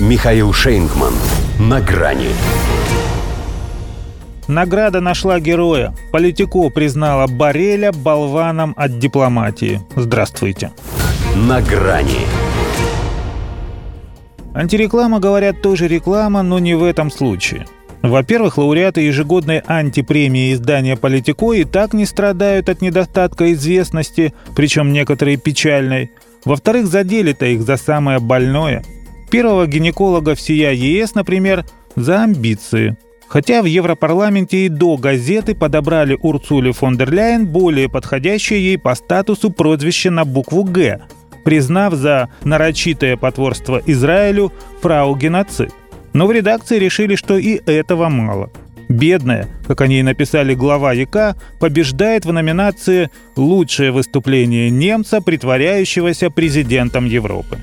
Михаил Шейнгман. На грани. Награда нашла героя. Политико признала Бареля болваном от дипломатии. Здравствуйте. На грани. Антиреклама, говорят, тоже реклама, но не в этом случае. Во-первых, лауреаты ежегодной антипремии издания «Политико» и так не страдают от недостатка известности, причем некоторые печальной. Во-вторых, задели-то их за самое больное. Первого гинеколога всея ЕС, например, за амбиции. Хотя в Европарламенте и до газеты подобрали Урцуле фон дер Ляйен более подходящее ей по статусу прозвище на букву «Г», признав за нарочитое потворство Израилю фрау геноцид. Но в редакции решили, что и этого мало. Бедная, как они и написали глава ЯК, побеждает в номинации «Лучшее выступление немца, притворяющегося президентом Европы».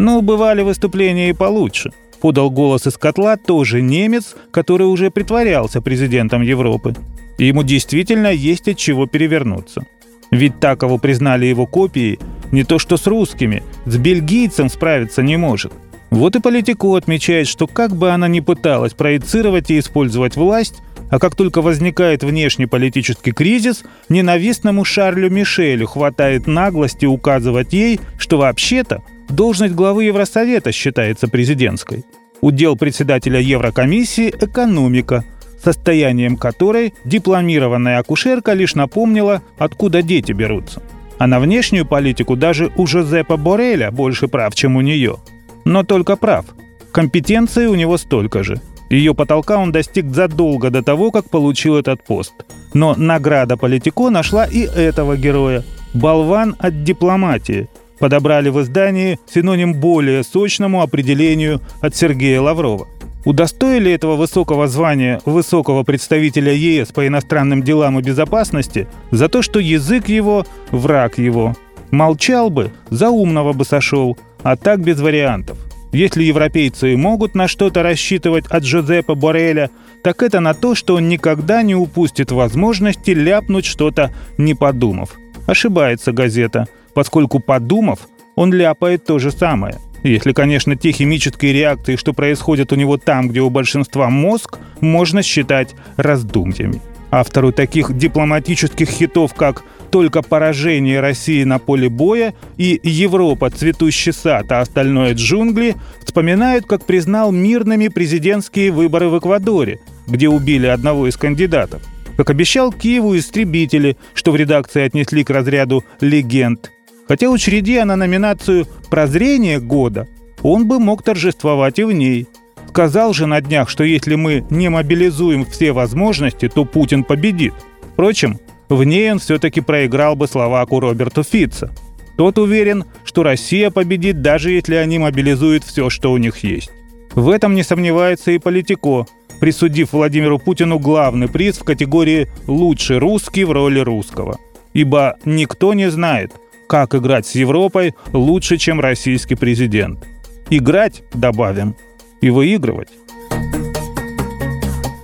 Ну, бывали выступления и получше. Подал голос из котла тоже немец, который уже притворялся президентом Европы. Ему действительно есть от чего перевернуться. Ведь так, кого признали его копией, не то что с русскими, с бельгийцем справиться не может – вот и Политико отмечает, что как бы она ни пыталась проецировать и использовать власть, а как только возникает внешний политический кризис, ненавистному Шарлю Мишелю хватает наглости указывать ей, что вообще-то должность главы Евросовета считается президентской. Удел председателя Еврокомиссии – экономика, состоянием которой дипломированная акушерка лишь напомнила, откуда дети берутся. А на внешнюю политику даже у Жозепа Бореля больше прав, чем у нее – но только прав. Компетенции у него столько же. Ее потолка он достиг задолго до того, как получил этот пост. Но награда Политико нашла и этого героя. Болван от дипломатии. Подобрали в издании синоним более сочному определению от Сергея Лаврова. Удостоили этого высокого звания высокого представителя ЕС по иностранным делам и безопасности за то, что язык его – враг его. Молчал бы, за умного бы сошел – а так без вариантов. Если европейцы могут на что-то рассчитывать от Жозепа Бореля, так это на то, что он никогда не упустит возможности ляпнуть что-то, не подумав. Ошибается газета, поскольку подумав, он ляпает то же самое. Если, конечно, те химические реакции, что происходят у него там, где у большинства мозг, можно считать раздумьями. Автору таких дипломатических хитов, как «Только поражение России на поле боя» и «Европа – цветущий сад, а остальное – джунгли» вспоминают, как признал мирными президентские выборы в Эквадоре, где убили одного из кандидатов. Как обещал Киеву истребители, что в редакции отнесли к разряду «легенд». Хотя учреди она номинацию «Прозрение года», он бы мог торжествовать и в ней – Сказал же на днях, что если мы не мобилизуем все возможности, то Путин победит. Впрочем, в ней он все-таки проиграл бы словаку Роберту Фитца. Тот уверен, что Россия победит, даже если они мобилизуют все, что у них есть. В этом не сомневается и Политико, присудив Владимиру Путину главный приз в категории «Лучший русский в роли русского». Ибо никто не знает, как играть с Европой лучше, чем российский президент. Играть, добавим, и выигрывать.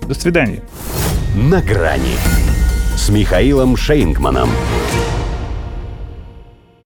До свидания. На грани с Михаилом Шейнгманом.